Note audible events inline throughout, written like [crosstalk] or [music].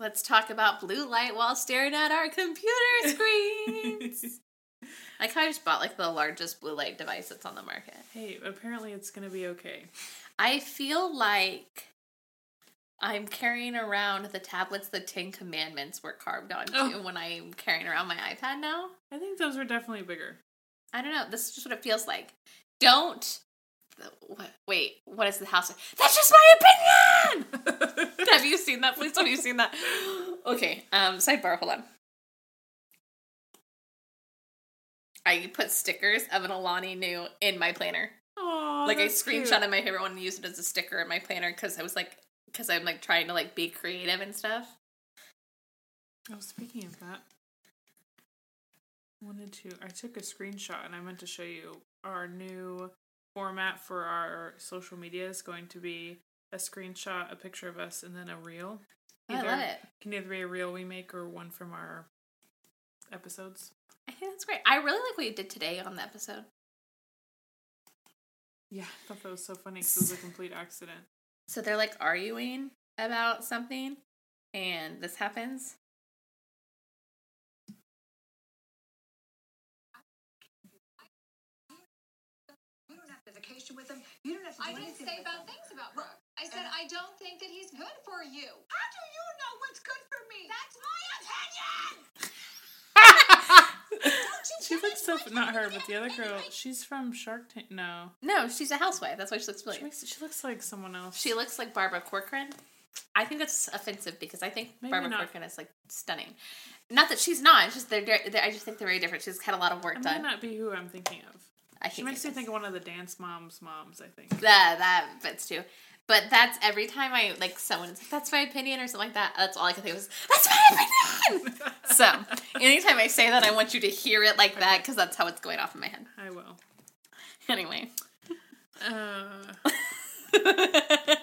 let's talk about blue light while staring at our computer screens. [laughs] I kind of just bought like the largest blue light device that's on the market. Hey, apparently it's gonna be okay. I feel like I'm carrying around the tablets the Ten Commandments were carved onto Oh. when I'm carrying around my iPad now. I think those were definitely bigger. I don't know. This is just what it feels like. Don't. What, wait, what is the house? That's just my opinion! [laughs] Have you seen that? Please tell me you've seen that. [gasps] Okay, um, sidebar, hold on. I put stickers of an Alani Nu in my planner. Aw, like I that's screenshot cute. of my favorite one and used it as a sticker in my planner because I was like, because I'm like trying to like be creative and stuff. Oh, speaking of that, I wanted to. I took a screenshot and I meant to show you our new format for our social media is going to be a screenshot, a picture of us, and then a reel. I love it. Can either be a reel we make or one from our episodes. I think that's great. I really like what you did today on the episode. Yeah, I thought that was so funny because it was a complete accident. So they're like arguing about something, and this happens. You don't have to do I didn't anything say with bad him. things about Brooke. I said I don't think that he's good for you. How do you know what's good for me? That's my opinion. [laughs] She looks so not her, but the other girl. She's from Shark Tank. No, No, she's a housewife. That's why she looks she, familiar. makes, she looks like someone else. She looks like Barbara Corcoran. I think that's offensive because I think Maybe Barbara not. Corcoran is like stunning. Not that she's not. It's just they're, they're. I just think they're very different. She's had a lot of work done. might not be who I'm thinking of. I She makes me think of one of the dance moms' moms. I think. that that fits too. But that's every time I like someone's like that's my opinion or something like that. That's all I can think of is that's my opinion. [laughs] so anytime I say that, I want you to hear it like that because that's how it's going off in my head. I will. Anyway. Uh, [laughs]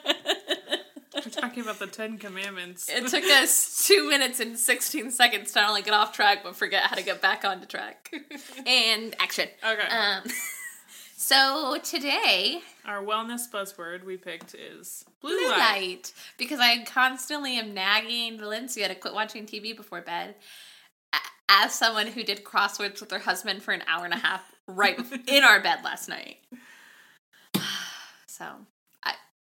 we're talking about the Ten Commandments. It took us two minutes and 16 seconds to not only get off track, but forget how to get back onto track. [laughs] and action. Okay. Um, [laughs] so today, Our wellness buzzword we picked is blue, blue light. light. Because I constantly am nagging Valencia to quit watching TV before bed. As someone who did crosswords with her husband for an hour and a half right [laughs] in our bed last night. [sighs] So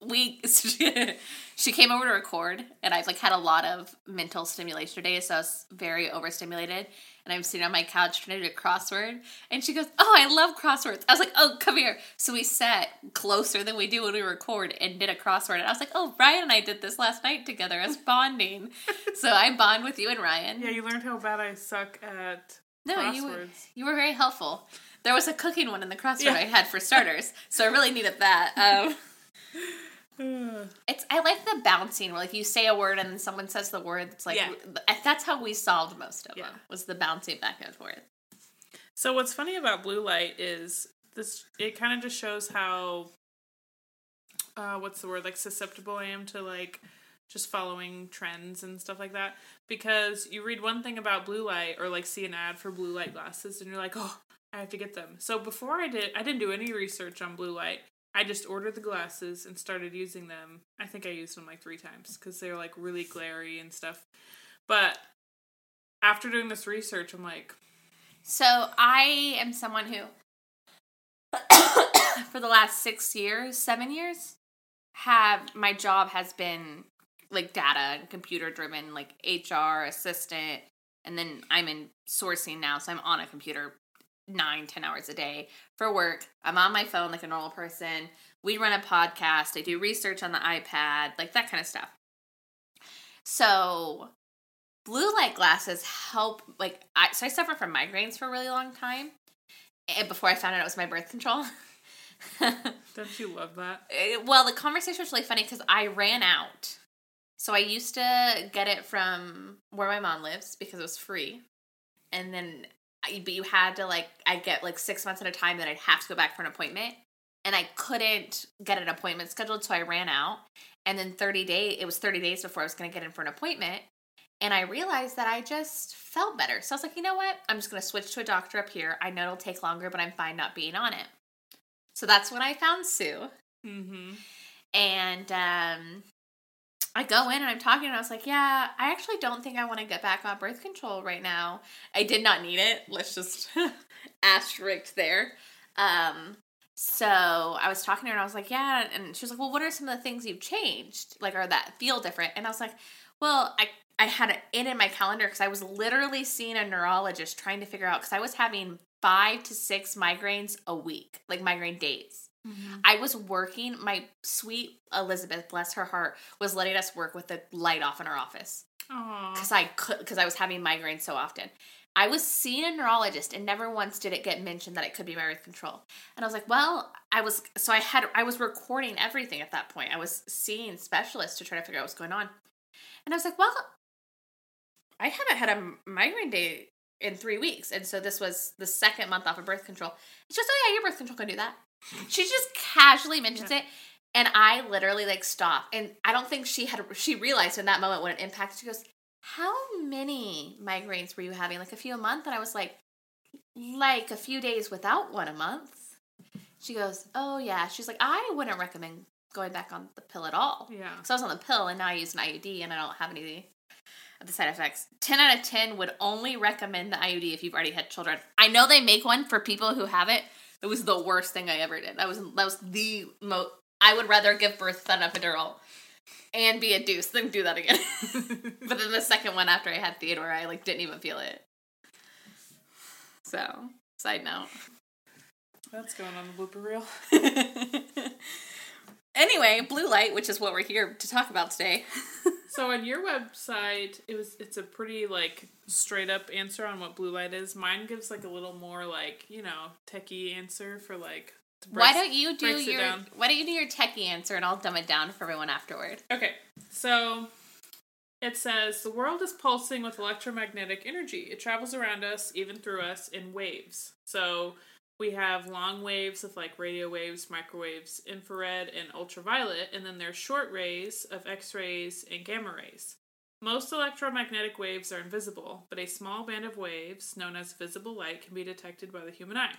we [laughs] she came over to record and I've like had a lot of mental stimulation today, so I was very overstimulated. And I'm sitting on my couch trying to do a crossword, and she goes, "Oh, I love crosswords." I was like, "Oh, come here." So we sat closer than we do when we record and did a crossword. And I was like, "Oh, Ryan and I did this last night together as [laughs] bonding." so I bond with you and Ryan. Yeah, you learned how bad I suck at No, you were, you were very helpful. There was a cooking one in the crossword Yeah. I had for starters, so I really needed that. Um, [laughs] it's I like the bouncing where like you say a word and then someone says the word. It's like Yeah. that's how we solved most of Yeah. them was the bouncing back and forth. So what's funny about blue light is this it kind of just shows how uh what's the word like susceptible I am to like just following trends and stuff like that because you read one thing about blue light or like see an ad for blue light glasses and you're like, "Oh, I have to get them." So before I did I didn't do any research on blue light. I just ordered the glasses and started using them. I think I used them like 3 times cuz they're like really glary and stuff. But after doing this research, I'm like, So I am someone who, [coughs] for the last six years, seven years, have my job has been like data and computer driven, like HR assistant, and then I'm in sourcing now, so I'm on a computer nine, ten hours a day for work. I'm on my phone like a normal person. We run a podcast. I do research on the iPad, like that kind of stuff. So blue light glasses help like I so I suffered from migraines for a really long time. And before I found out it was my birth control. [laughs] don't you love that? Eh, well, the conversation was really funny because I ran out. So I used to get it from where my mom lives because it was free. And then but you had to like I get like 6 months at a time that I'd have to go back for an appointment. And I couldn't get an appointment scheduled, so I ran out. And then 30 days, it was 30 days before I was going to get in for an appointment. And I realized that I just felt better. So I was like, you know what? I'm just going to switch to a doctor up here. I know it'll take longer, but I'm fine not being on it. So that's when I found Sue. Mm-hmm. And um, I go in and I'm talking and I was like, yeah, I actually don't think I want to get back on birth control right now. I did not need it. Let's just [laughs] asterisk there. Um, so I was talking to her and I was like, yeah, and she was like, well, what are some of the things you've changed, like, or that feel different? And I was like, well, I I had it in in my calendar because I was literally seeing a neurologist trying to figure out because I was having five to six migraines a week, like migraine days. Mm-hmm. I was working. My sweet Elizabeth, bless her heart, was letting us work with the light off in our office because I could because I was having migraines so often. I was seeing a neurologist, and never once did it get mentioned that it could be my birth control. And I was like, well, I was so I had I was recording everything at that point. I was seeing specialists to try to figure out what's going on, and I was like, well, I haven't had a migraine day in three weeks, and so this was the second month off of birth control. It's just, oh yeah, your birth control can do that. She just casually mentions it, and I literally like stop. And I don't think she had she realized in that moment what it impacted. She goes, "How many migraines were you having? Like a few a month?" And I was like, "Like a few days without one a month." She goes, "Oh yeah." She's like, "I wouldn't recommend going back on the pill at all." Yeah. So I was on the pill, and now I use an IUD, and I don't have any of the side effects. Ten out of ten would only recommend the IUD if you've already had children. I know they make one for people who have it. It was the worst thing I ever did. That was that was the most. I would rather give birth than epidural and be a deuce than do that again. [laughs] but then the second one after I had Theodore, I like didn't even feel it. So, side note. That's going on the blooper reel. [laughs] anyway, blue light, which is what we're here to talk about today. [laughs] So on your website, it was it's a pretty like straight up answer on what blue light is. Mine gives like a little more like you know techie answer for like. why don't you do your. Why don't you do your techie answer and I'll dumb it down for everyone afterward. Okay, so it says the world is pulsing with electromagnetic energy. It travels around us, even through us, in waves. So we have long waves of like radio waves, microwaves, infrared, and ultraviolet, and then there's short rays of X rays and gamma rays. Most electromagnetic waves are invisible, but a small band of waves, known as visible light, can be detected by the human eye.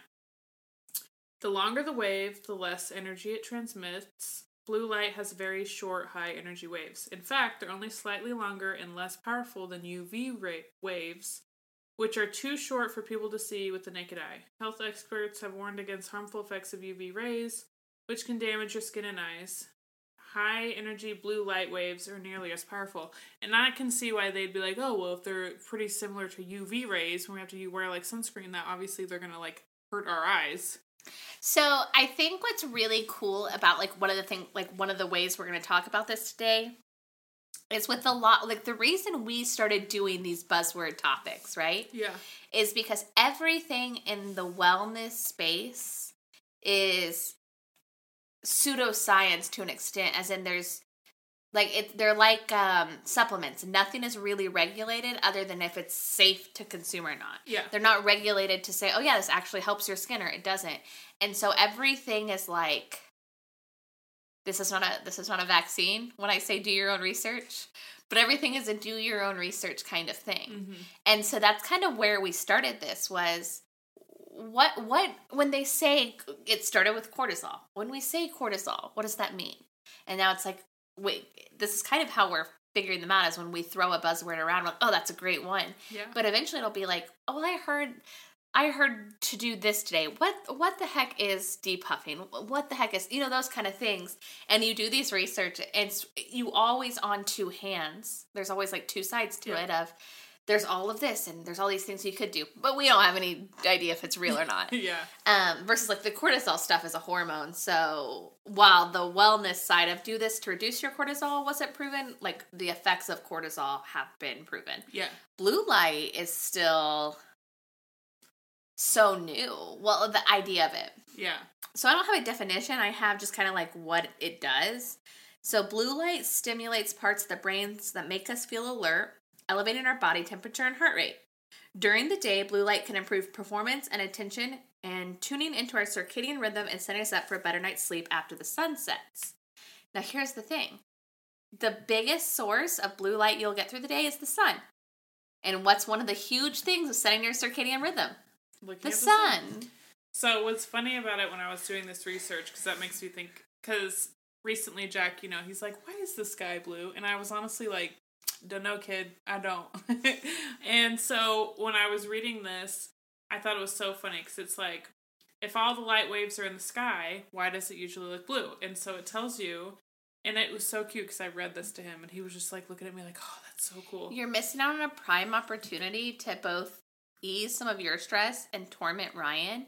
The longer the wave, the less energy it transmits. Blue light has very short, high energy waves. In fact, they're only slightly longer and less powerful than UV waves, which are too short for people to see with the naked eye. Health experts have warned against harmful effects of UV rays, which can damage your skin and eyes. High energy blue light waves are nearly as powerful. And I can see why they'd be like, oh, well, if they're pretty similar to UV rays, when we have to wear like sunscreen, that obviously they're gonna like hurt our eyes. So I think what's really cool about like one of the thing like one of the ways we're going to talk about this today is with the lot like the reason we started doing these buzzword topics, right? Yeah. Is because everything in the wellness space is pseudoscience to an extent as in there's like it they're like um supplements. Nothing is really regulated other than if it's safe to consume or not. Yeah. They're not regulated to say, "Oh yeah, this actually helps your skin," or it doesn't. And so everything is like, this is not a this is not a vaccine. When I say do your own research, but everything is a do your own research kind of thing. Mm-hmm. And so that's kind of where we started. This was what what when they say it started with cortisol. When we say cortisol, what does that mean? And now it's like, wait, this is kind of how we're figuring them out. Is when we throw a buzzword around, like, oh, that's a great one. Yeah. But eventually it'll be like, oh, I heard I heard to do this today. What what the heck is depuffing? What the heck is you know those kind of things? And you do these research, and you always on two hands. There's always like two sides to Yeah. it. Of there's all of this, and there's all these things you could do, but we don't have any idea if it's real or not. [laughs] yeah. Um, versus like the cortisol stuff is a hormone. So while the wellness side of do this to reduce your cortisol wasn't proven, like the effects of cortisol have been proven Yeah. blue light is still so new. Well, the idea of it. Yeah. So I don't have a definition. I have just kind of like what it does. So blue light stimulates parts of the brains that make us feel alert, elevating our body temperature and heart rate. During the day, blue light can improve performance and attention and tuning into our circadian rhythm and setting us up for a better night's sleep after the sun sets. Now, here's the thing the biggest source of blue light you'll get through the day is the sun. And what's one of the huge things of setting your circadian rhythm? Looking The at sun. So what's funny about it when I was doing this research, because that makes me think, because recently Jack, you know, he's like, "Why is the sky blue?" And I was honestly like, "Don't know, kid. I don't." [laughs] and so when I was reading this, I thought it was so funny because it's like, if all the light waves are in the sky, why does it usually look blue? And so it tells you. And it was so cute because I read this to him, and he was just like looking at me like, "Oh, that's so cool." You're missing out on a prime opportunity to both ease some of your stress and torment Ryan.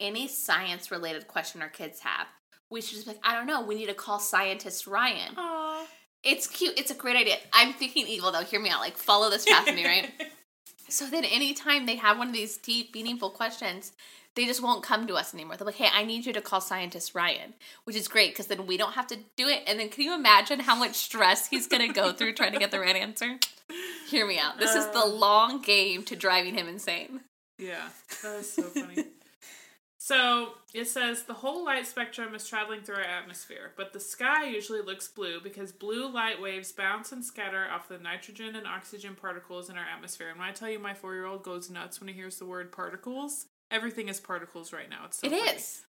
Any science related question our kids have, we should just be like, I don't know, we need to call scientist Ryan. Aww. It's cute. It's a great idea. I'm thinking evil though. Hear me out. Like follow this path with me, right? [laughs] so then anytime they have one of these deep, meaningful questions, they just won't come to us anymore. They're like, hey, I need you to call scientist Ryan, which is great because then we don't have to do it. And then can you imagine how much stress he's going to go through trying to get the right answer? Hear me out. This is the uh, long game to driving him insane. Yeah, that is so funny. So it says the whole light spectrum is traveling through our atmosphere, but the sky usually looks blue because blue light waves bounce and scatter off the nitrogen and oxygen particles in our atmosphere. And when I tell you my four year old goes nuts when he hears the word particles, everything is particles right now. It's so It is.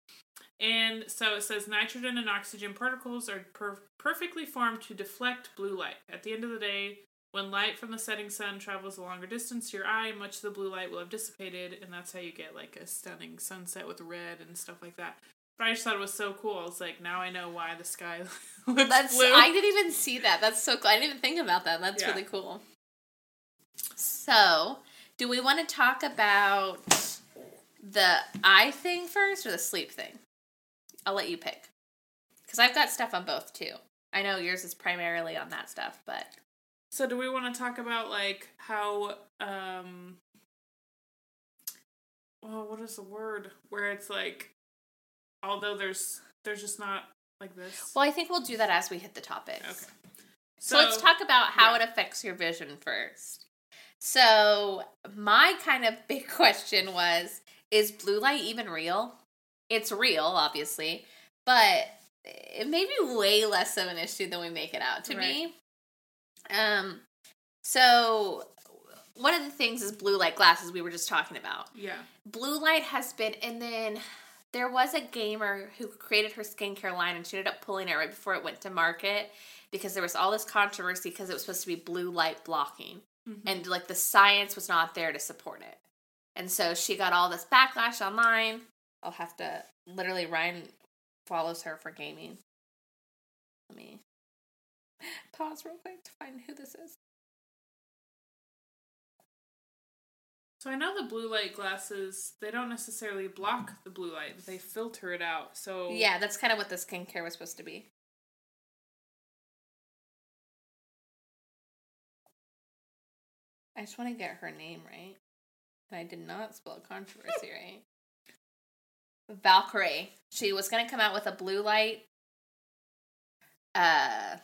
And so it says nitrogen and oxygen particles are per- perfectly formed to deflect blue light. At the end of the day, when light from the setting sun travels a longer distance to your eye, much of the blue light will have dissipated, and that's how you get like a stunning sunset with red and stuff like that. But I just thought it was so cool. It's like now I know why the sky [laughs] looks That's blue. I didn't even see that. That's so cool. I didn't even think about that. That's Yeah. really cool. So, do we want to talk about the eye thing first or the sleep thing? I'll let you pick. Cuz I've got stuff on both too. I know yours is primarily on that stuff, but So do we want to talk about like how um well what is the word where it's like although there's there's just not like this. well, I think we'll do that as we hit the topics. Okay. So, let's talk about how yeah. it affects your vision first. So, my kind of [laughs] big question was is blue light even real? It's real, obviously, but it may be way less of an issue than we make it out to be. Um so one of the things is blue light glasses we were just talking about Yeah. blue light has been and then there was a gamer who created her skincare line and she ended up pulling it right before it went to market because there was all this controversy because it was supposed to be blue light blocking Mhm. and like the science was not there to support it and so she got all this backlash online i'll have to literally ryan follows her for gaming let me [laughs] pause real quick to find who this is So I know the blue light glasses, they don't necessarily block the blue light, they filter it out. So yeah that's kind of what the skincare was supposed to be I just want to get her name right. And I did not spell controversy [laughs] right. Valkyrae. She was going to come out with a blue light uh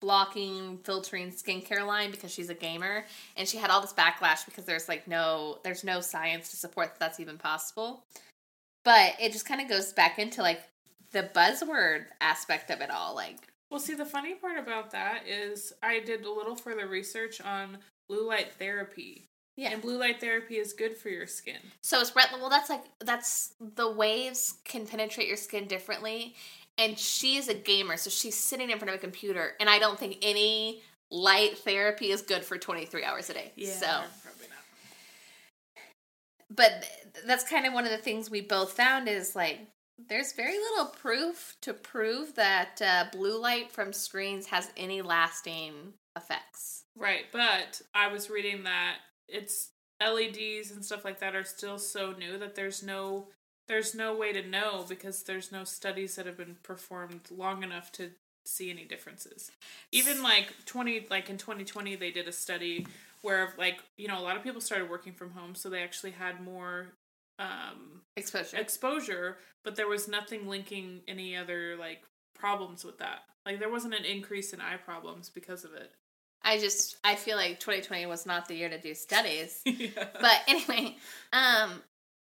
blocking filtering skincare line because she's a gamer and she had all this backlash because there's like no there's no science to support that that's even possible. But it just kind of goes back into like the buzzword aspect of it all like Well, see, the funny part about that is I did a little further research on blue light therapy. yeah. And blue light therapy is good for your skin. So it's red. Well, that's like that's the waves can penetrate your skin differently, and she is a gamer, so she's sitting in front of a computer, and I don't think any light therapy is good for twenty three hours a day. So, probably not. but that's kind of one of the things we both found is like there's very little proof to prove that uh, blue light from screens has any lasting effects. Right, but I was reading that it's LEDs and stuff like that are still so new that there's no there's no way to know because there's no studies that have been performed long enough to see any differences. Even like 20 like in 2020 they did a study where like, you know, a lot of people started working from home so they actually had more um Exposure. exposure, but there was nothing linking any other like problems with that. Like there wasn't an increase in eye problems because of it. I just I feel like 2020 was not the year to do studies. [laughs] yeah. but anyway, um,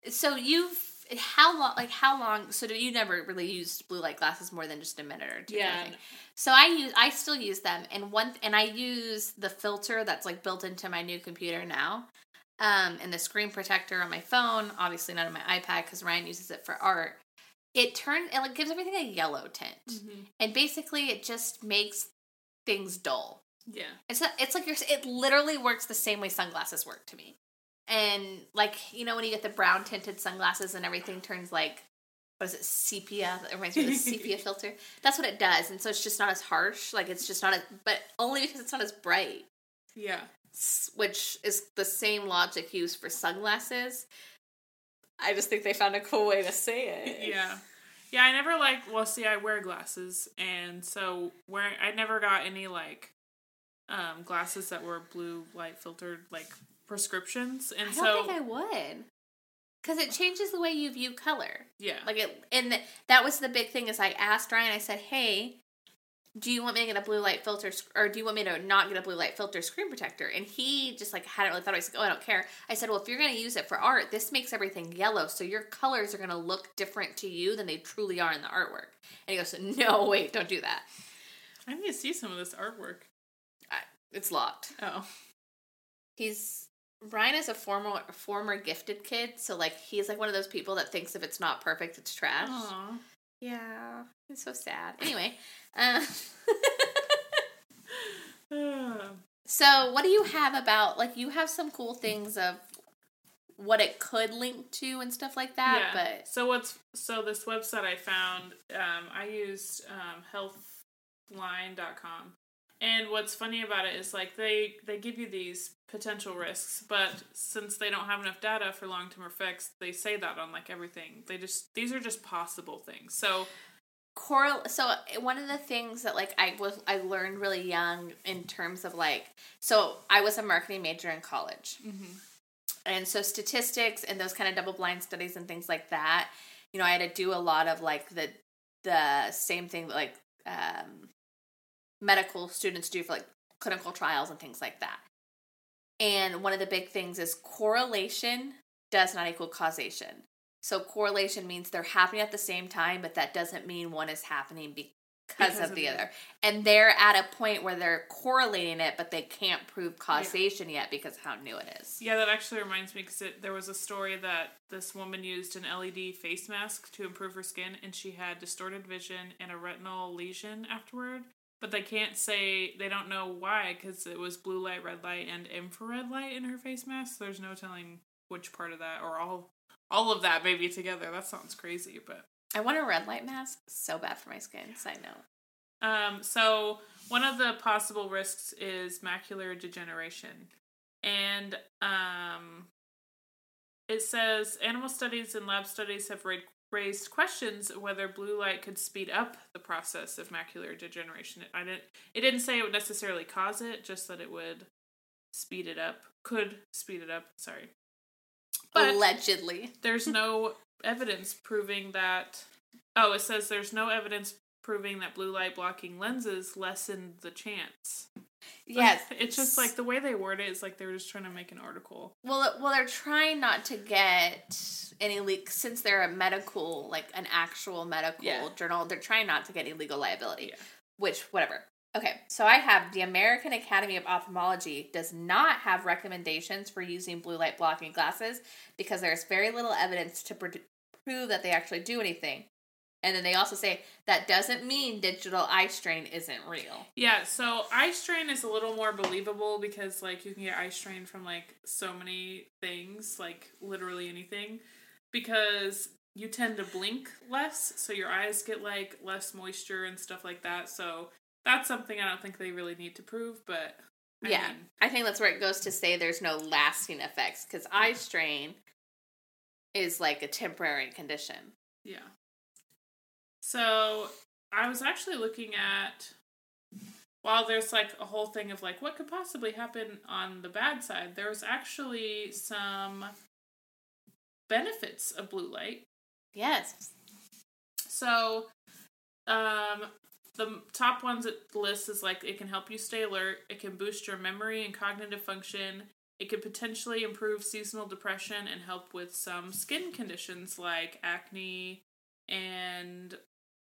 so you've how long? Like how long? So do you never really used blue light glasses more than just a minute or two? kind of Yeah. So I use I still use them, and one and I use the filter that's like built into my new computer now, um, and the screen protector on my phone. Obviously not on my iPad because Ryan uses it for art. it turns it like gives everything a yellow tint, Mm-hmm. and basically it just makes things dull. Yeah. It's not, it's like you're it literally works the same way sunglasses work to me. And like you know when you get the brown tinted sunglasses and everything turns like what is it sepia? It reminds me of the sepia [laughs] filter. That's what it does, and so it's just not as harsh. Like it's just not as, but only because it's not as bright. Yeah. Which is the same logic used for sunglasses. I just think they found a cool way to say it. [laughs] Yeah. Yeah, I never like well see I wear glasses and so wearing I never got any like um glasses that were blue light filtered like prescriptions and so I don't think I would. Because it changes the way you view color. yeah. Like it, and th- that was the big thing. Is I asked Ryan. I said, "Hey, do you want me to get a blue light filter, or do you want me to not get a blue light filter screen protector?" And he just like hadn't really thought. I was like, "Oh, I don't care." I said, "Well, if you're going to use it for art, this makes everything yellow, so your colors are going to look different to you than they truly are in the artwork." And he goes, "No, [laughs] wait, don't do that. I need to see some of this artwork. I, it's locked." Oh. He's Ryan is a former former gifted kid, so like he's like one of those people that thinks if it's not perfect, it's trash. Aw. Yeah, it's so sad. Anyway, uh, [sighs] [laughs] so what do you have about like you have some cool things of what it could link to and stuff like that, but so what's so this website I found, um, I used um, healthline.com. And what's funny about it is like they they give you these potential risks, but since they don't have enough data for long term effects, they say that on like everything. They just these are just possible things. So correl so one of the things that like I was I learned really young in terms of like so I was a marketing major in college. And so statistics and those kind of double blind studies and things like that, you know, I had to do a lot of like the the same thing that like um medical students do for like clinical trials and things like that. And one of the big things is correlation does not equal causation. So correlation means they're happening at the same time, but that doesn't mean one is happening because, Because of, of the the other. And they're at a point where they're correlating it, but they can't prove causation yet because of how new it is. yeah, that actually reminds me because there was a story that this woman used an LED face mask to improve her skin, and she had distorted vision and a retinal lesion afterward. But they can't say they don't know why because it was blue light, red light, and infrared light in her face mask. So there's no telling which part of that or all all of that maybe together. That sounds crazy, but I want a red light mask so bad for my skin. Side note. Um, so one of the possible risks is macular degeneration. And um, it says animal studies and lab studies have ra- raised questions whether blue light could speed up the process of macular degeneration. It, I didn't. It didn't say it would necessarily cause it, just that it would speed it up. Could speed it up. Sorry. But Allegedly. there's no [laughs] evidence proving that. Oh, it says there's no evidence proving that blue light blocking lenses lessen the chance. Yes. [laughs] it's just like the way they word it is like they were just trying to make an article. Well, well, they're trying not to get any leaks since they're a medical, like an actual medical Yeah. journal. They're trying not to get any legal liability. Yeah. Which, whatever. Okay, so I have the American Academy of Ophthalmology does not have recommendations for using blue light blocking glasses because there's very little evidence to pr- prove that they actually do anything. And then they also say that doesn't mean digital eye strain isn't real. Yeah, so eye strain is a little more believable because like you can get eye strain from like so many things, like literally anything, because you tend to blink less, so your eyes get like less moisture and stuff like that. So that's something I don't think they really need to prove, but I yeah, mean, I think that's where it goes to say there's no lasting effects because eye strain is like a temporary condition. Yeah. So I was actually looking at while there's like a whole thing of like what could possibly happen on the bad side, there was actually some benefits of blue light. Yes. So um the top ones it lists is like it can help you stay alert, it can boost your memory and cognitive function, it could potentially improve seasonal depression and help with some skin conditions like acne and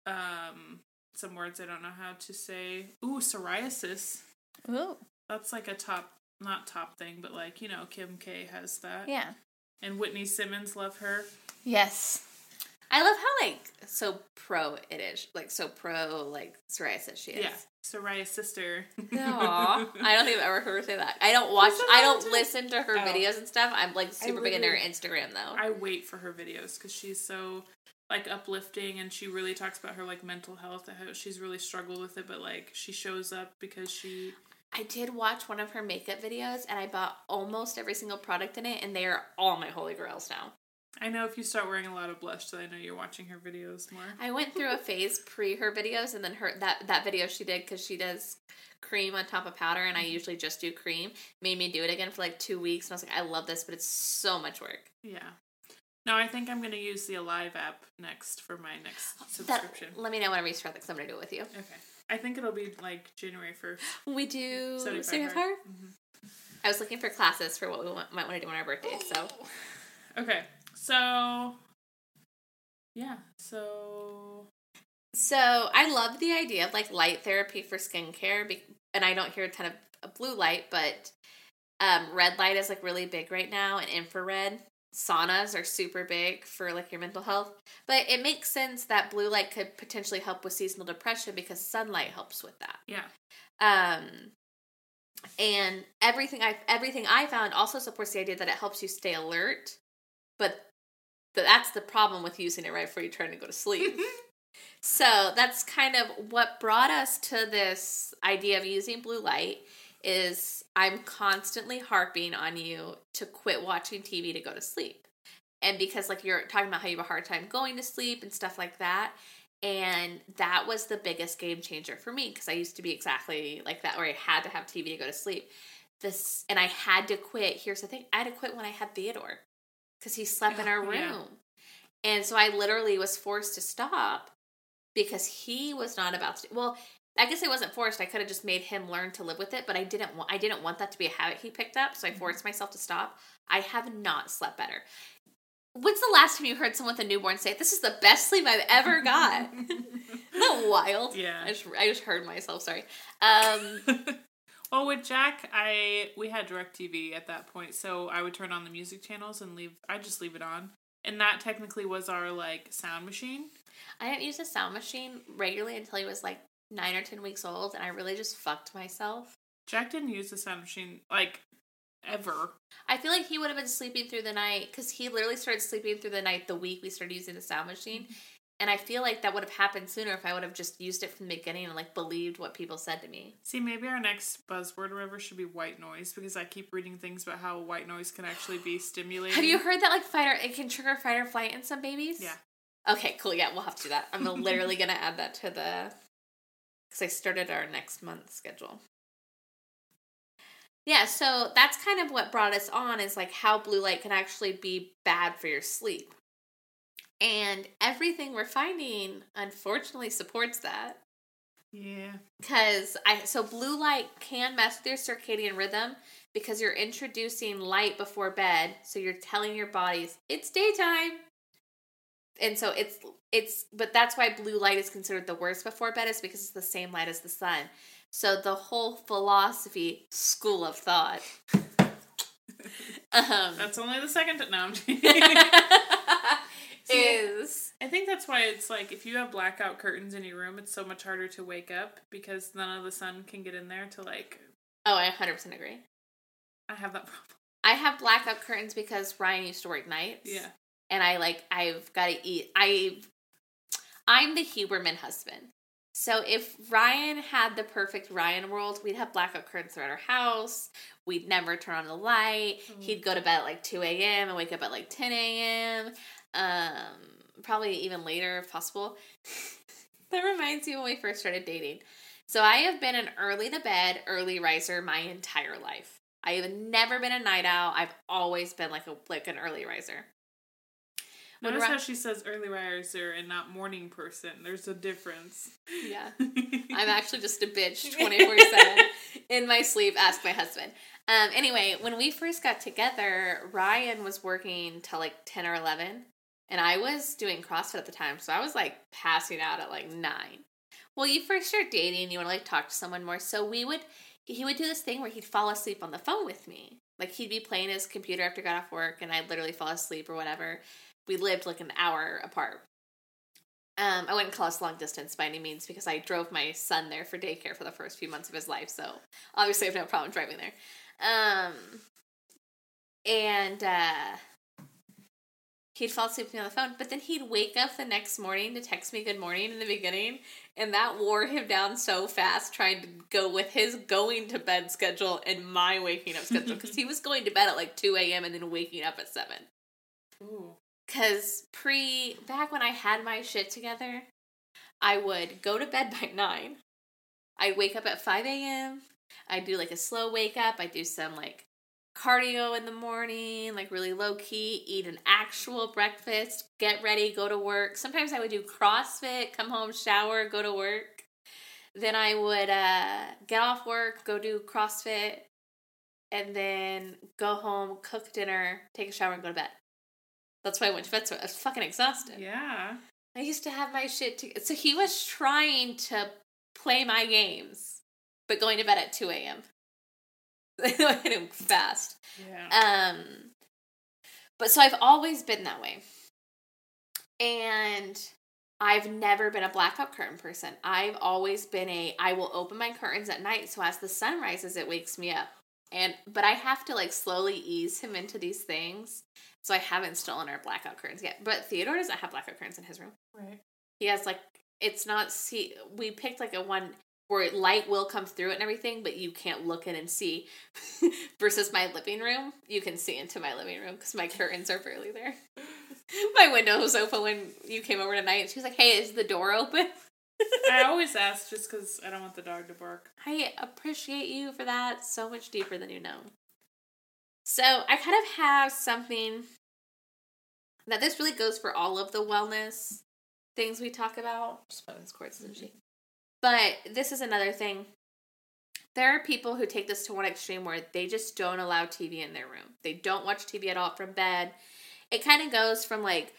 um some words I don't know how to say. Ooh, psoriasis. Ooh. That's like a top not top thing, but like, you know, Kim K has that. Yeah. And Whitney Simmons love her. Yes. I love how like so pro it is, like so pro like psoriasis she is. Yeah. Soraya's sister. No, [laughs] I don't think I've ever heard her say that. I don't watch. I that all the don't time. listen to her Oh. videos and stuff. I'm like super big into her Instagram though. I wait for her videos because she's so like uplifting and she really talks about her like mental health and how she's really struggled with it but like she shows up because she I did watch one of her makeup videos and I bought almost every single product in it, and they are all my holy grails now. I know if you start wearing a lot of blush then I know you're watching her videos more. I went through a phase pre her videos, and then her that that video she did because she does cream on top of powder, and I mm-hmm. usually just do cream. Made me do it again for like two weeks, and I was like, I love this, but it's so much work. Yeah. No, I think I'm gonna use the Alive app next for my next That, subscription. let me know whenever you start because I'm gonna do it with you. Okay. I think it'll be like January first. We do 75 Serious Heart. Heart. I was looking for classes for what we want, might want to do on our birthday. So Okay. So yeah, so So I love the idea of like light therapy for skincare, be- and I don't hear a ton of, of blue light, but um, red light is like really big right now, and infrared saunas are super big for like your mental health. But it makes sense that blue light could potentially help with seasonal depression because sunlight helps with that. yeah. Um, and everything I everything I found also supports the idea that it helps you stay alert, but but that's the problem with using it right before you're trying to go to sleep. [laughs] so that's kind of what brought us to this idea of using blue light. Is I'm constantly harping on you to quit watching TV to go to sleep. And because like you're talking about how you have a hard time going to sleep and stuff like that, and that was the biggest game changer for me because I used to be exactly like that, where I had to have TV to go to sleep. This and I had to quit. Here's the thing: I had to quit when I had Theodore because he slept in oh, our room, Yeah. and so I literally was forced to stop because he was not about to. Well, I guess I wasn't forced. I could have just made him learn to live with it, but I didn't want. I didn't want that to be a habit he picked up, so I forced myself to stop. I have not slept better. When's the last time you heard someone with a newborn say, "This is the best sleep I've ever [laughs] got"? [laughs] Isn't that wild? Yeah. I just, I just heard myself. Sorry. Um, [laughs] well, with Jack, I we had Directv at that point, so I would turn on the music channels and leave. I just leave it on, and that technically was our like sound machine. I didn't use a sound machine regularly until he was like nine or ten weeks old, and I really just fucked myself. Jack didn't use the sound machine like ever. I feel like he would have been sleeping through the night because he literally started sleeping through the night the week we started using the sound machine. Mm-hmm. And I feel like that would have happened sooner if I would have just used it from the beginning and like believed what people said to me. See, maybe our next buzzword or whatever should be white noise because I keep reading things about how white noise can actually be [sighs] stimulating. Have you heard that like fight or it can trigger fight or flight in some babies? Yeah. Okay, cool. Yeah, we'll have to do that. I'm [laughs] literally gonna add that to the because I started our next month schedule. Yeah, so that's kind of what brought us on is like how blue light can actually be bad for your sleep. And everything we're finding unfortunately supports that. Yeah. Cause I so blue light can mess with your circadian rhythm because you're introducing light before bed, so you're telling your bodies it's daytime. And so it's it's but that's why blue light is considered the worst before bed is because it's the same light as the sun. So the whole philosophy school of thought um, That's only the second. No, I'm [laughs] [laughs] is I think that's why it's like if you have blackout curtains in your room, it's so much harder to wake up because none of the sun can get in there to like. oh I 100% agree. I have that [laughs] problem. I have blackout curtains because Ryan used to work nights. Yeah. And I like I've got to eat. I I'm the Huberman husband. So if Ryan had the perfect Ryan world, we'd have blackout curtains throughout our house. We'd never turn on the light. He'd go to bed at like 2 a.m. and wake up at like 10 a.m. Um, probably even later if possible. [laughs] that reminds me when we first started dating. So I have been an early to bed, early riser my entire life. I have never been a night owl. I've always been like a like an early riser. Notice Ri- how she says early riser and not morning person. There's a difference. Yeah. [laughs] I'm actually just a bitch [laughs] 24 7 in my sleep. Ask my husband. Um, anyway, when we first got together, Ryan was working till like 10 or 11, and I was doing CrossFit at the time, so I was like passing out at like 9. Well, you first start dating, you want to like talk to someone more, so we would, he would do this thing where he'd fall asleep on the phone with me. Like he'd be playing his computer after he got off work, and I'd literally fall asleep or whatever. We lived like an hour apart. Um, I wouldn't call us long distance by any means because I drove my son there for daycare for the first few months of his life, so obviously I have no problem driving there. Um, and uh, he'd fall asleep with me on the phone, but then he'd wake up the next morning to text me good morning in the beginning, and that wore him down so fast trying to go with his going to bed schedule and my waking up schedule [laughs] because he was going to bed at like 2 a.m. and then waking up at 7. Ooh. Because pre, back when I had my shit together, I would go to bed [laughs] by 9. I'd wake up at 5 a.m. I'd do like a slow wake up. I'd do some like cardio in the morning, like really low key, eat an actual breakfast, get ready, go to work. Sometimes I would do CrossFit, come home, shower, go to work. Then I would uh, get off work, go do CrossFit, and then go home, cook dinner, take a shower, and go to bed. That's why I went to bed. So I was fucking exhausted. Yeah. I used to have my shit to. So he was trying to play my games, but going to bed at 2 a.m. [laughs] I hit him fast. Yeah. Um, but so I've always been that way. And I've never been a blackout curtain person. I've always been a I will open my curtains at night so as the sun rises it wakes me up. And but I have to like slowly ease him into these things. So I haven't stolen our blackout curtains yet. But Theodore doesn't have blackout curtains in his room. right. He has like it's not see we picked like a one where light will come through it and everything, but you can't look in and see. [laughs] Versus my living room, you can see into my living room because my curtains are barely there. [laughs] my window was open when you came over tonight. And she was like, "Hey, is the door open?" [laughs] I always ask just because I don't want the dog to bark. I appreciate you for that so much deeper than you know. So I kind of have something that this really goes for all of the wellness things we talk about. Just this? But this is another thing. There are people who take this to one extreme where they just don't allow TV in their room. They don't watch TV at all from bed. It kind of goes from like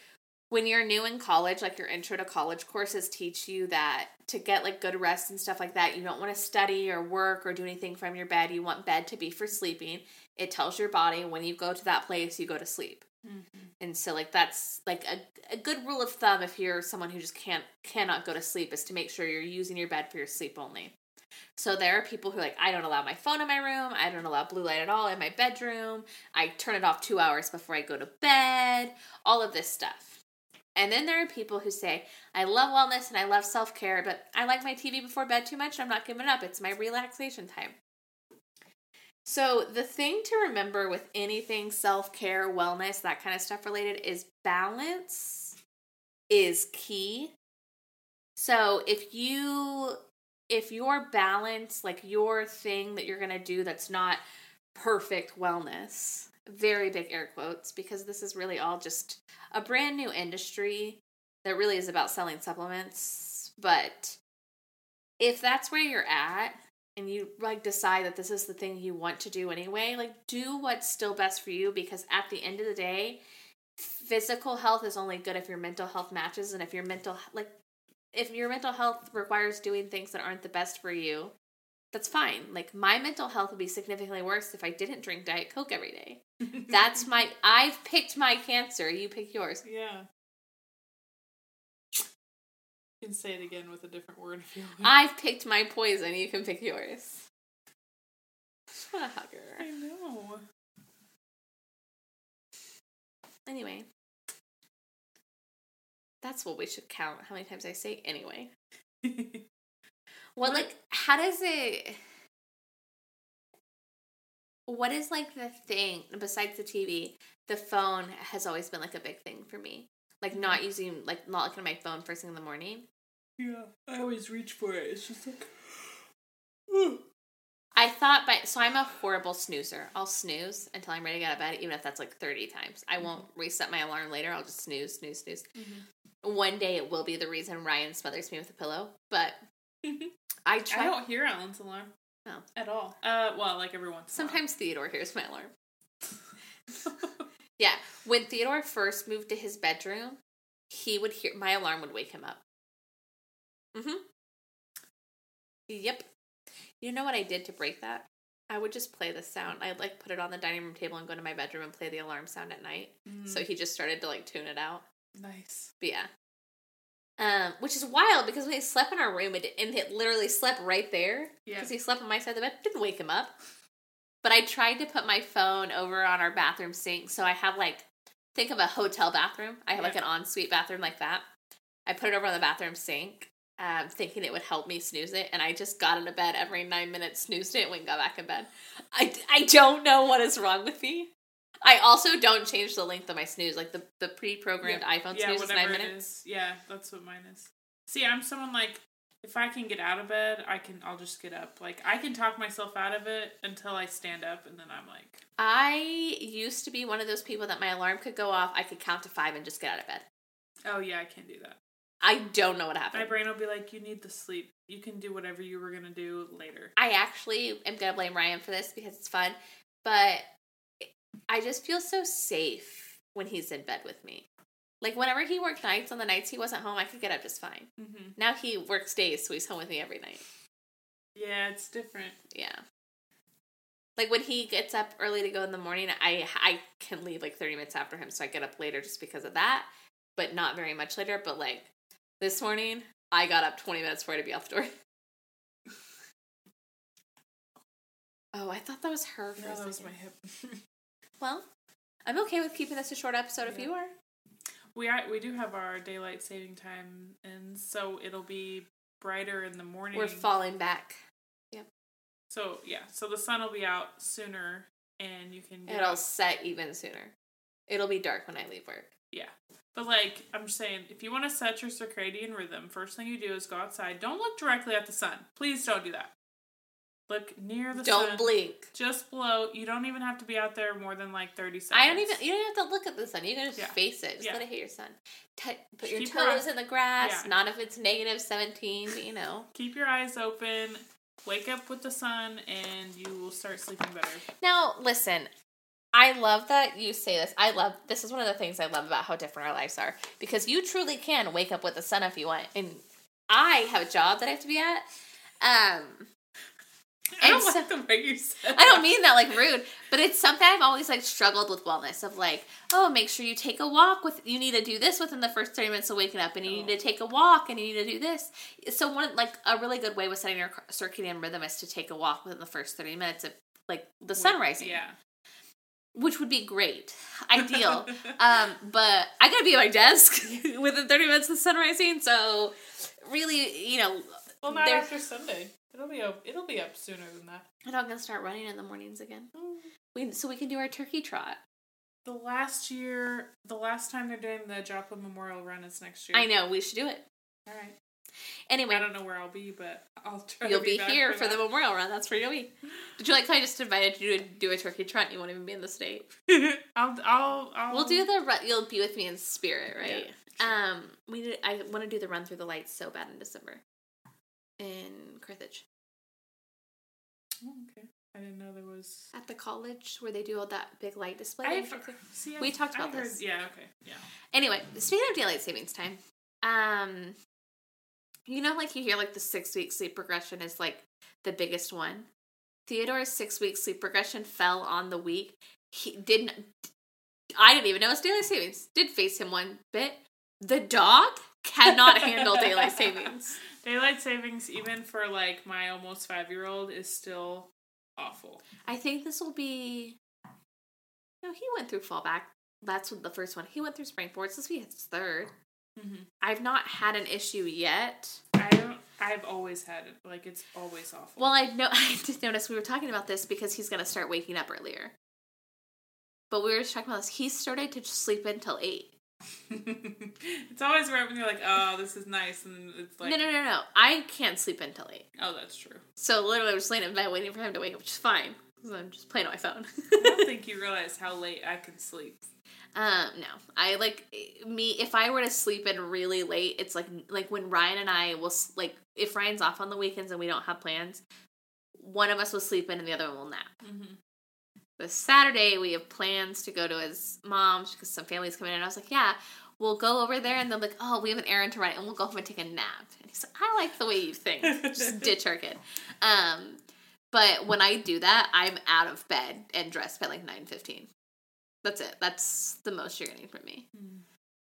when you're new in college, like your intro to college courses teach you that to get like good rest and stuff like that, you don't want to study or work or do anything from your bed. You want bed to be for sleeping. It tells your body when you go to that place, you go to sleep. Mm-hmm. And so like that's like a, a good rule of thumb if you're someone who just can't cannot go to sleep is to make sure you're using your bed for your sleep only. So there are people who are like I don't allow my phone in my room, I don't allow blue light at all in my bedroom. I turn it off 2 hours before I go to bed, all of this stuff. And then there are people who say, I love wellness and I love self care, but I like my TV before bed too much. I'm not giving up. It's my relaxation time. So, the thing to remember with anything self care, wellness, that kind of stuff related is balance is key. So, if you if your balance, like your thing that you're going to do that's not perfect wellness, very big air quotes, because this is really all just a brand new industry that really is about selling supplements. But if that's where you're at and you like decide that this is the thing you want to do anyway, like do what's still best for you because at the end of the day, physical health is only good if your mental health matches and if your mental like if your mental health requires doing things that aren't the best for you, that's fine. Like my mental health would be significantly worse if I didn't drink diet coke every day. [laughs] That's my I've picked my cancer, you pick yours. Yeah. You can say it again with a different word if you want. I've picked my poison, you can pick yours. Just want to hug I know. Anyway. That's what we should count. How many times I say anyway. Well, What- like, how does it? What is like the thing besides the TV? The phone has always been like a big thing for me. Like not using, like not looking at my phone first thing in the morning. yeah, I always reach for it. It's just like. I thought, by so I'm a horrible snoozer. I'll snooze until I'm ready to get out of bed, even if that's like 30 times. I won't mm-hmm. reset my alarm later. I'll just snooze, snooze, snooze. Mm-hmm. One day it will be the reason Ryan smothers me with a pillow, but mm-hmm. I try. I don't hear Alan's alarm. No. At all. Uh, well, like every once in a while. Sometimes Theodore hears my alarm. [laughs] Yeah, when Theodore first moved to his bedroom, he would hear my alarm would wake him up. Mhm. Yep. You know what I did to break that? I would just play the sound. I'd like put it on the dining room table and go to my bedroom and play the alarm sound at night. Mm, So he just started to like tune it out. nice. But yeah. Um, which is wild because when he slept in our room, it, and it literally slept right there. Yeah. Because he slept on my side of the bed. Didn't wake him up. But I tried to put my phone over on our bathroom sink. So I have like, think of a hotel bathroom. I have like an ensuite bathroom like that. I put it over on the bathroom sink, um, thinking it would help me snooze it. And I just got into bed every nine minutes, snoozed it, went and got back in bed. I, I don't know what is wrong with me. I also don't change the length of my snooze. Like the, the pre programmed iPhone snooze is nine minutes. is. Yeah, that's what mine is. See, I'm someone like if I can get out of bed, I can. I'll just get up. Like I can talk myself out of it until I stand up, and then I'm like, I used to be one of those people that my alarm could go off, I could count to five and just get out of bed. oh yeah, I can't do that. I don't know what happened. My brain will be like, you need the sleep. You can do whatever you were gonna do later. I actually am gonna blame Ryan for this because it's fun, but I just feel so safe when he's in bed with me. Like whenever he worked nights on the nights he wasn't home, I could get up just fine. hmm Now he works days, so he's home with me every night. Yeah, it's different. Yeah. Like when he gets up early to go in the morning, I I can leave like 30 minutes after him, so I get up later just because of that, but not very much later. But like this morning, I got up 20 minutes for her to be off the door. [laughs] oh, I thought that was her No, that was my hip. [laughs] Well, I'm okay with keeping this a short episode if you are. We are, we do have our daylight saving time, and so it'll be brighter in the morning. We're falling back. Yep. So yeah, so the sun will be out sooner, and you can get It'll out. set even sooner. It'll be dark when I leave work. Yeah. But like I'm saying, if you want to set your circadian rhythm, first thing you do is go outside. Don't look directly at the sun. Please don't do that. Look near the Don't sun. blink. Just below. You don't even have to be out there more than like 30 seconds. I don't even. You don't have to look at the sun. You can just Yeah. face it. Just Yeah. let it hit your sun. T- put Just your your toes eye- in the grass. Yeah. Not if it's negative seventeen. But you know. [laughs] Keep your eyes open. Wake up with the sun, and you will start sleeping better. Now listen. I love that you say this. I love this is one of the things I love about how different our lives are because you truly can wake up with the sun if you want. And I have a job that I have to be at. Um, I don't so- like the way you said. I don't mean that like rude, but it's something I've always like struggled with wellness of like, oh, make sure you take a walk with you need to do this within the first 30 minutes of waking up and you need to take a walk and you need to do this. So one like a really good way with setting your circadian rhythm is to take a walk within the first 30 minutes of like the sun rising. Yeah. Which would be great. [laughs] Ideal. um, but I gotta be at my desk [laughs] within 30 minutes of the sun rising, so really, you know, well, not after Sunday. It'll be up. It'll be up sooner than that. And I'm gonna start running in the mornings again. We, so we can do our turkey trot. The last year, the last time they're doing the Joplin Memorial Run is next year. I know we should do it. All right. Anyway, I don't know where I'll be, but I'll try. you'll to be, back here for, the memorial run. That's where you'll be. Did you like how I just invited you to do a turkey trot? You won't even be in the state. [laughs] I'll, I'll, I'll. We'll do the run. You'll be with me in spirit, right? Yeah, Um, we did. I want to do the run through the lights so bad in December in Carthage Oh, okay. I didn't know there was. at the college where they do all that big light display. I've, see, We I've- talked I about heard- this. Yeah. Okay. Yeah. Anyway, speaking of daylight savings time, um, you know, like you hear like the six week sleep progression is like the biggest one. Theodore's six week sleep progression fell on the week. He didn't. I didn't even know it's daylight savings. Did face him one bit. The dog cannot handle daylight savings. [laughs] Daylight savings, even for like my almost five year old, is still awful. I think this will be. No, he went through fallback. That's the first one. He went through spring forward. This will be his third. Mm-hmm. I've not had an issue yet. I don't. I've always had it. Like it's always awful. Well, [laughs] I know I just noticed we were talking about this because he's gonna start waking up earlier. But we were just talking about this. He started to sleep until eight. [laughs] it's always right when you're like, oh, this is nice, and it's like, no, no, no, no. I can't sleep until late. oh, that's true. So literally, I'm just laying in bed waiting for him to wake up, which is fine. 'cause I'm just playing on my phone. I don't [laughs] think you realize how late I can sleep. um, no, I like me. If I were to sleep in really late, it's like like when Ryan and I will like if Ryan's off on the weekends and we don't have plans, one of us will sleep in and the other one will nap. Mm-hmm. This Saturday we have plans to go to his mom's because some family's coming in. And I was like, yeah, we'll go over there and they'll be like, oh, we have an errand to run and we'll go home and take a nap. And he's like, I like the way you think. Just [laughs] ditch our kid. Um, but when I do that, I'm out of bed and dressed by like nine fifteen. That's it. That's the most you're getting from me.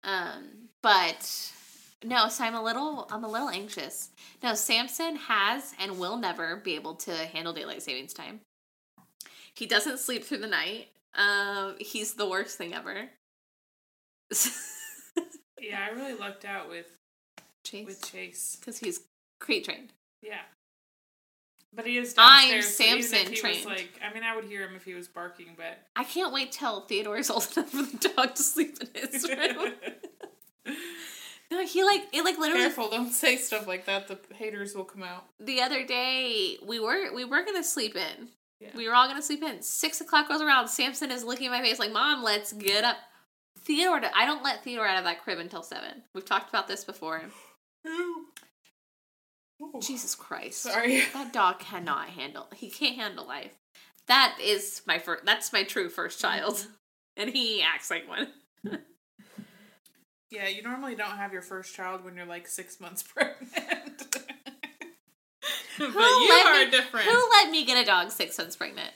Um, but No, so I'm a little I'm a little anxious. No, Samson has and will never be able to handle daylight savings time. He doesn't sleep through the night. Um, he's the worst thing ever. [laughs] Yeah, I really lucked out with Chase, with Chase. because he's crate trained. Yeah. But he is I'm downstairs. so Samson trained. like, I mean, I would hear him if he was barking, but I can't wait till Theodore is old [laughs] enough for the dog to sleep in his [laughs] room. no, he like it like literally careful, don't say stuff like that. The haters will come out. the other day we were we were gonna sleep in. Yeah. We were all gonna sleep in. Six o'clock goes around. Samson is looking at my face like, "Mom, let's get up." Theodore, I don't let Theodore out of that crib until seven. We've talked about this before. Jesus Christ! Sorry. [laughs] that dog cannot handle. He can't handle life. That is my first. That's my true first mm-hmm. child, and he acts like one. Yeah, you normally don't have your first child when you're like six months [laughs] pregnant. [laughs] but Who you let are me- different. Who let me get a dog six months pregnant?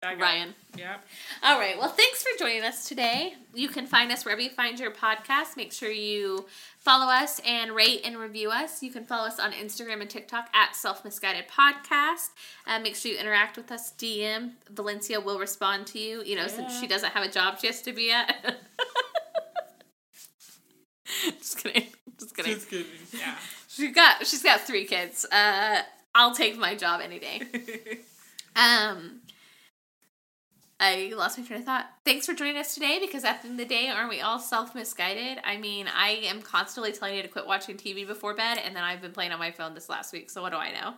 Ryan. Yep. All right. Well, thanks for joining us today. You can find us wherever you find your podcast. Make sure you follow us and rate and review us. You can follow us on Instagram and TikTok at Self Misguided Podcast. Uh, make sure you interact with us. DM Valencia will respond to you. You know, since she doesn't have a job she has to be at. [laughs] Just kidding. Just kidding. Just kidding. Yeah. She's got she's got three kids. Uh, I'll take my job any day. [laughs] Um, I lost my train of thought. Thanks for joining us today because at the end of the day, aren't we all self misguided? I mean, I am constantly telling you to quit watching TV before bed, and then I've been playing on my phone this last week, so what do I know?